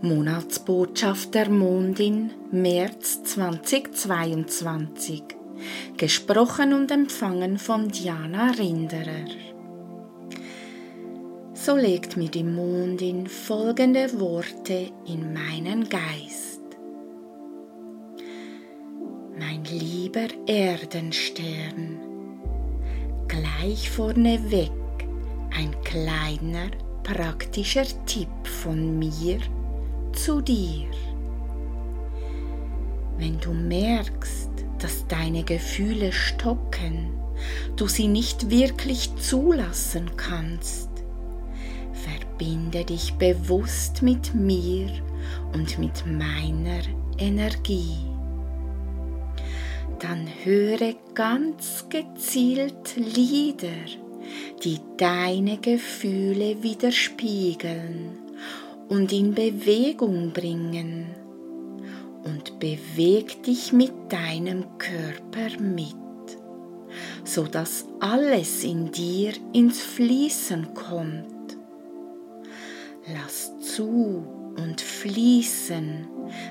Monatsbotschaft der Mondin März 2022. Gesprochen und empfangen von Diana Rinderer. So legt mir die Mondin folgende Worte in meinen Geist. Mein lieber Erdenstern, gleich vorneweg ein kleiner praktischer Tipp von mir zu dir. Wenn du merkst, dass deine Gefühle stocken, du sie nicht wirklich zulassen kannst, verbinde dich bewusst mit mir und mit meiner Energie. Dann höre ganz gezielt Lieder, die deine Gefühle widerspiegeln und in Bewegung bringen und beweg dich mit deinem Körper mit, so dass alles in dir ins Fließen kommt. Lass zu und fließen,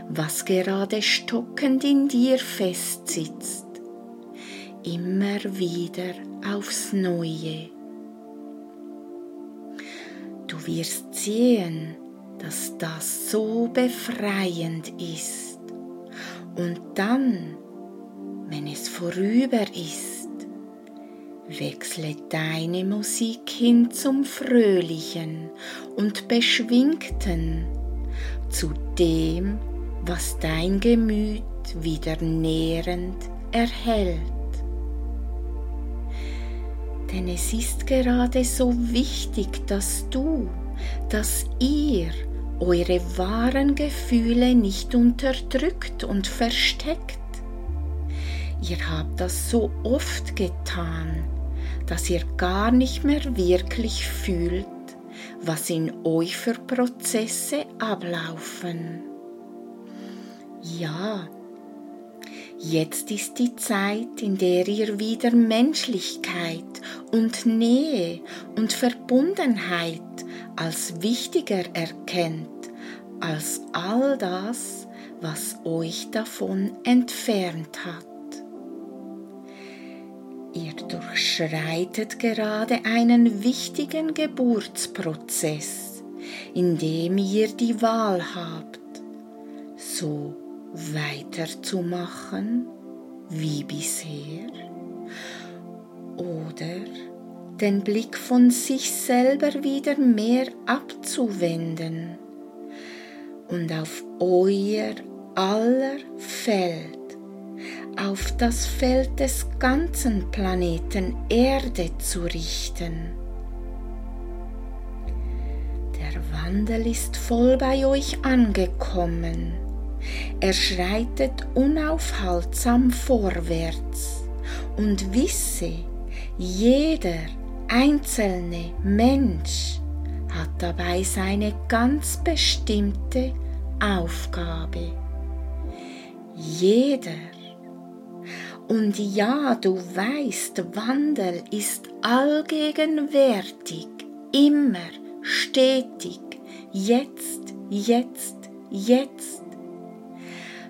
was gerade stockend in dir festsitzt, immer wieder aufs Neue. Du wirst sehen, dass das so befreiend ist. Und dann, wenn es vorüber ist, wechsle deine Musik hin zum Fröhlichen und Beschwingten, zu dem, was dein Gemüt wieder nährend erhält. Denn es ist gerade so wichtig, dass du, dass ihr eure wahren Gefühle nicht unterdrückt und versteckt. Ihr habt das so oft getan, dass ihr gar nicht mehr wirklich fühlt, was in euch für Prozesse ablaufen. Ja, jetzt ist die Zeit, in der ihr wieder Menschlichkeit und Nähe und Verbundenheit als wichtiger erkennt als all das, was euch davon entfernt hat. Ihr durchschreitet gerade einen wichtigen Geburtsprozess, in dem ihr die Wahl habt, so weiterzumachen wie bisher oder den Blick von sich selber wieder mehr abzuwenden und auf euer aller Feld, auf das Feld des ganzen Planeten Erde zu richten. Der Wandel ist voll bei euch angekommen. Er schreitet unaufhaltsam vorwärts und wisse, jeder einzelne Mensch hat dabei seine ganz bestimmte Aufgabe. Jeder. Und ja, du weißt, Wandel ist allgegenwärtig, immer, stetig, jetzt, jetzt, jetzt.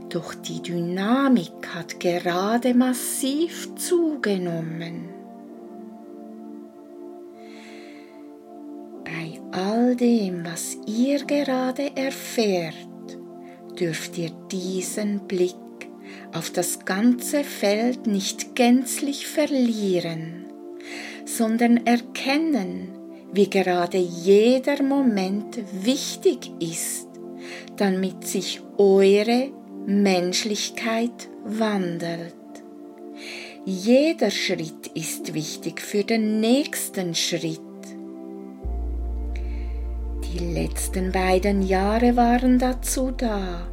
Doch die Dynamik hat gerade massiv zugenommen. All dem, was ihr gerade erfährt, dürft ihr diesen Blick auf das ganze Feld nicht gänzlich verlieren, sondern erkennen, wie gerade jeder Moment wichtig ist, damit sich eure Menschlichkeit wandelt. Jeder Schritt ist wichtig für den nächsten Schritt die letzten beiden Jahre waren dazu da,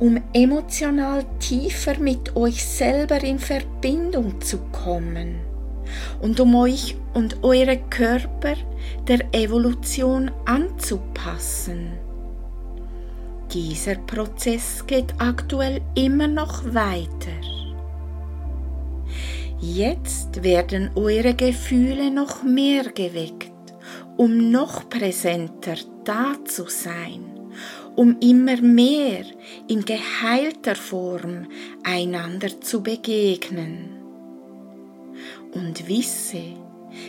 um emotional tiefer mit euch selber in Verbindung zu kommen und um euch und eure Körper der Evolution anzupassen. Dieser Prozess geht aktuell immer noch weiter. Jetzt werden eure Gefühle noch mehr geweckt um noch präsenter da zu sein um immer mehr in geheilter Form einander zu begegnen. Und wisse,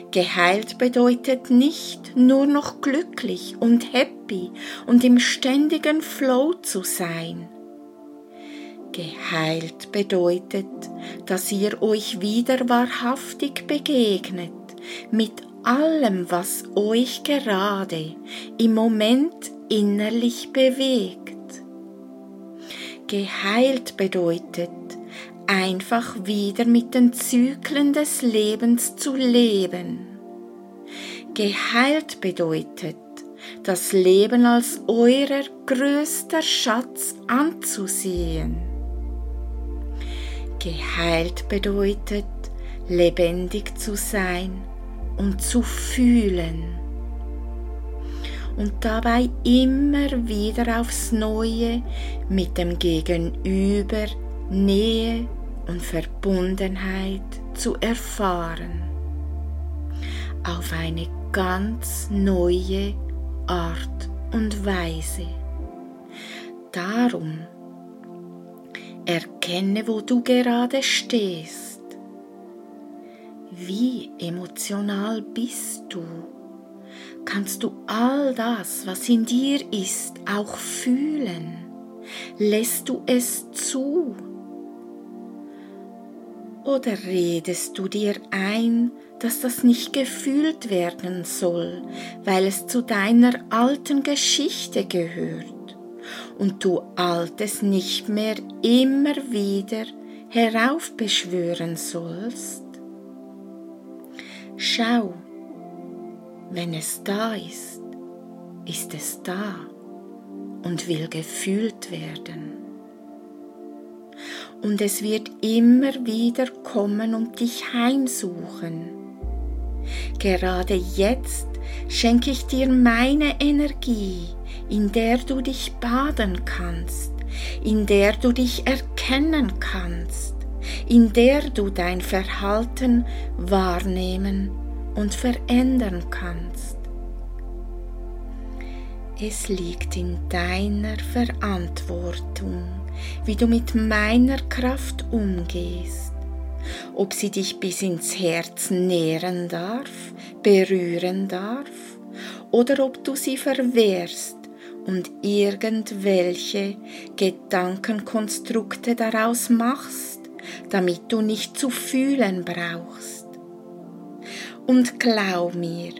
geheilt bedeutet nicht nur noch glücklich und happy und im ständigen Flow zu sein. Geheilt bedeutet, dass ihr euch wieder wahrhaftig begegnet mit allem, was euch gerade im Moment innerlich bewegt. Geheilt bedeutet, einfach wieder mit den Zyklen des Lebens zu leben. Geheilt bedeutet, das Leben als eurer größter Schatz anzusehen. Geheilt bedeutet, lebendig zu sein und zu fühlen und dabei immer wieder aufs Neue mit dem Gegenüber Nähe und Verbundenheit zu erfahren. Auf eine ganz neue Art und Weise. Darum erkenne, wo du gerade stehst. Wie emotional bist du? kannst du all das, was in dir ist, auch fühlen. Lässt du es zu? Oder redest du dir ein, dass das nicht gefühlt werden soll, weil es zu deiner alten Geschichte gehört und du Altes nicht mehr immer wieder heraufbeschwören sollst? Schau, wenn es da ist, ist es da und will gefühlt werden. Und es wird immer wieder kommen und dich heimsuchen. Gerade jetzt schenke ich dir meine Energie, in der du dich baden kannst, in der du dich erkennen kannst, in der du dein Verhalten wahrnehmen und verändern kannst. Es liegt in deiner Verantwortung, wie du mit meiner Kraft umgehst, ob sie dich bis ins Herz nähren darf, berühren darf, oder ob du sie verwehrst und irgendwelche Gedankenkonstrukte daraus machst, damit du nicht zu fühlen brauchst. Und glaub mir,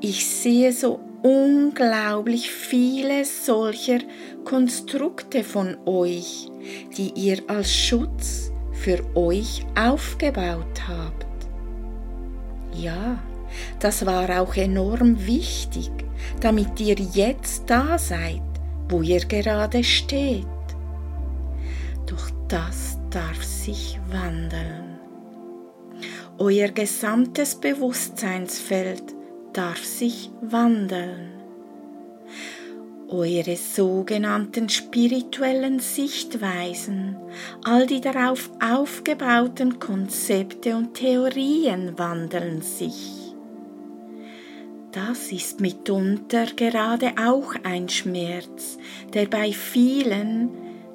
ich sehe so unglaublich viele solcher Konstrukte von euch, die ihr als Schutz für euch aufgebaut habt. Ja, das war auch enorm wichtig, damit ihr jetzt da seid, wo ihr gerade steht. Doch das darf sich wandeln. Euer gesamtes Bewusstseinsfeld darf sich wandeln. Eure sogenannten spirituellen Sichtweisen, all die darauf aufgebauten Konzepte und Theorien wandeln sich. Das ist mitunter gerade auch ein Schmerz, der bei vielen,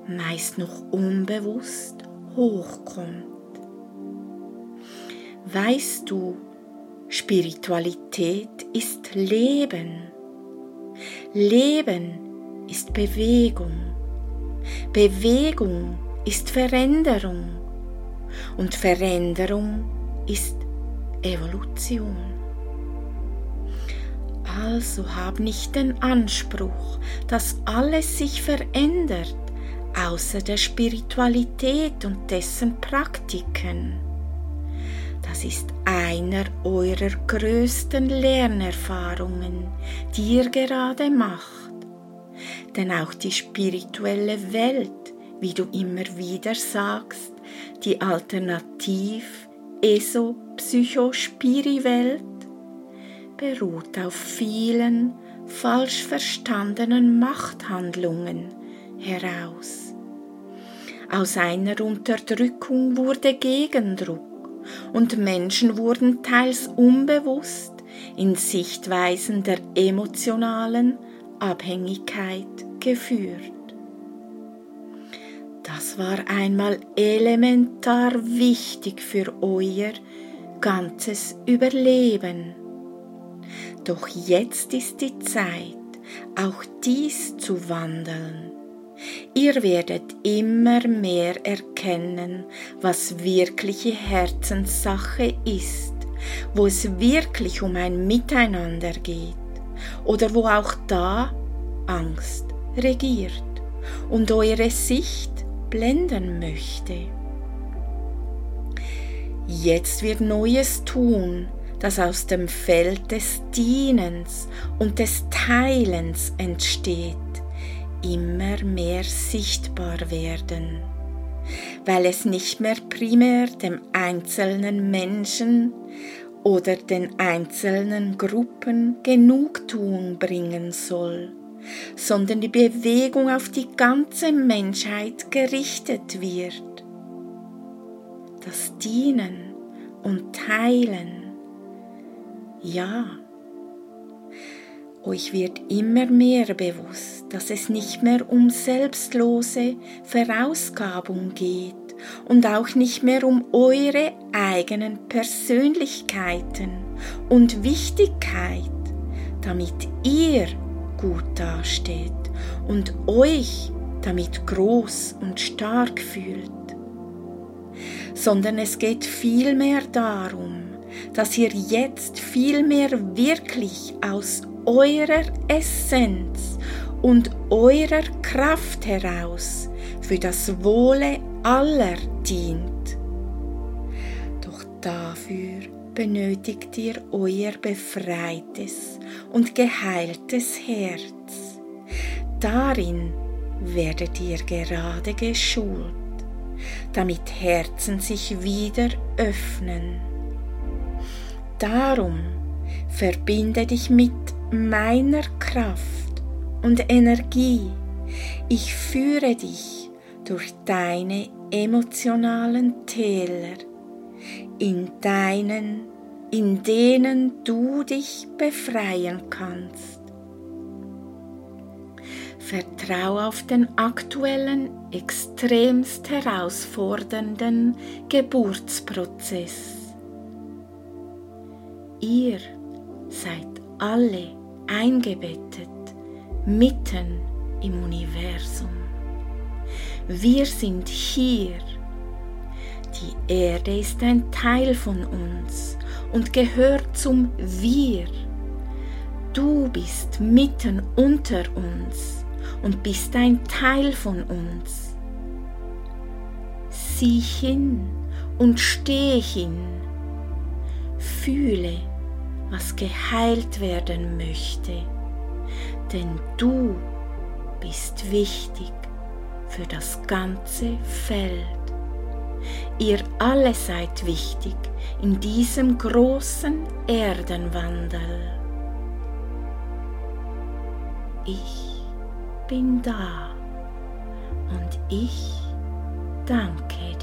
meist noch unbewusst, hochkommt. Weißt du, Spiritualität ist Leben. Leben ist Bewegung. Bewegung ist Veränderung. Und Veränderung ist Evolution. Also hab nicht den Anspruch, dass alles sich verändert, außer der Spiritualität und dessen Praktiken. Das ist einer eurer größten Lernerfahrungen, die ihr gerade macht. Denn auch die spirituelle Welt, wie du immer wieder sagst, die Alternativ ESO-Psycho-Spiri-Welt, beruht auf vielen falsch verstandenen Machthandlungen heraus. Aus einer Unterdrückung wurde Gegendruck und Menschen wurden teils unbewusst in Sichtweisen der emotionalen Abhängigkeit geführt. Das war einmal elementar wichtig für euer ganzes Überleben. Doch jetzt ist die Zeit, auch dies zu wandeln. Ihr werdet immer mehr erkennen, was wirkliche Herzenssache ist, wo es wirklich um ein Miteinander geht oder wo auch da Angst regiert und eure Sicht blenden möchte. Jetzt wird Neues tun, das aus dem Feld des Dienens und des Teilens entsteht, immer mehr sichtbar werden, weil es nicht mehr primär dem einzelnen Menschen oder den einzelnen Gruppen Genugtuung bringen soll, sondern die Bewegung auf die ganze Menschheit gerichtet wird. Das Dienen und Teilen, ja, euch wird immer mehr bewusst, dass es nicht mehr um selbstlose Verausgabung geht und auch nicht mehr um eure eigenen Persönlichkeiten und Wichtigkeit, damit ihr gut dasteht und euch damit groß und stark fühlt, sondern es geht vielmehr darum, dass ihr jetzt vielmehr wirklich aus eurer Essenz und eurer Kraft heraus für das Wohle aller dient. Doch dafür benötigt ihr euer befreites und geheiltes Herz. Darin werdet ihr gerade geschult, damit Herzen sich wieder öffnen. Darum verbinde dich mit meiner Kraft und Energie. Ich führe dich durch deine emotionalen Täler, in deinen, in denen du dich befreien kannst. Vertrau auf den aktuellen, extremst herausfordernden Geburtsprozess. Ihr seid alle eingebettet mitten im Universum. Wir sind hier. Die Erde ist ein Teil von uns und gehört zum Wir. Du bist mitten unter uns und bist ein Teil von uns. Sieh hin und steh hin. Fühle, was geheilt werden möchte, denn du bist wichtig für das ganze Feld. Ihr alle seid wichtig in diesem großen Erdenwandel. Ich bin da und ich danke dir.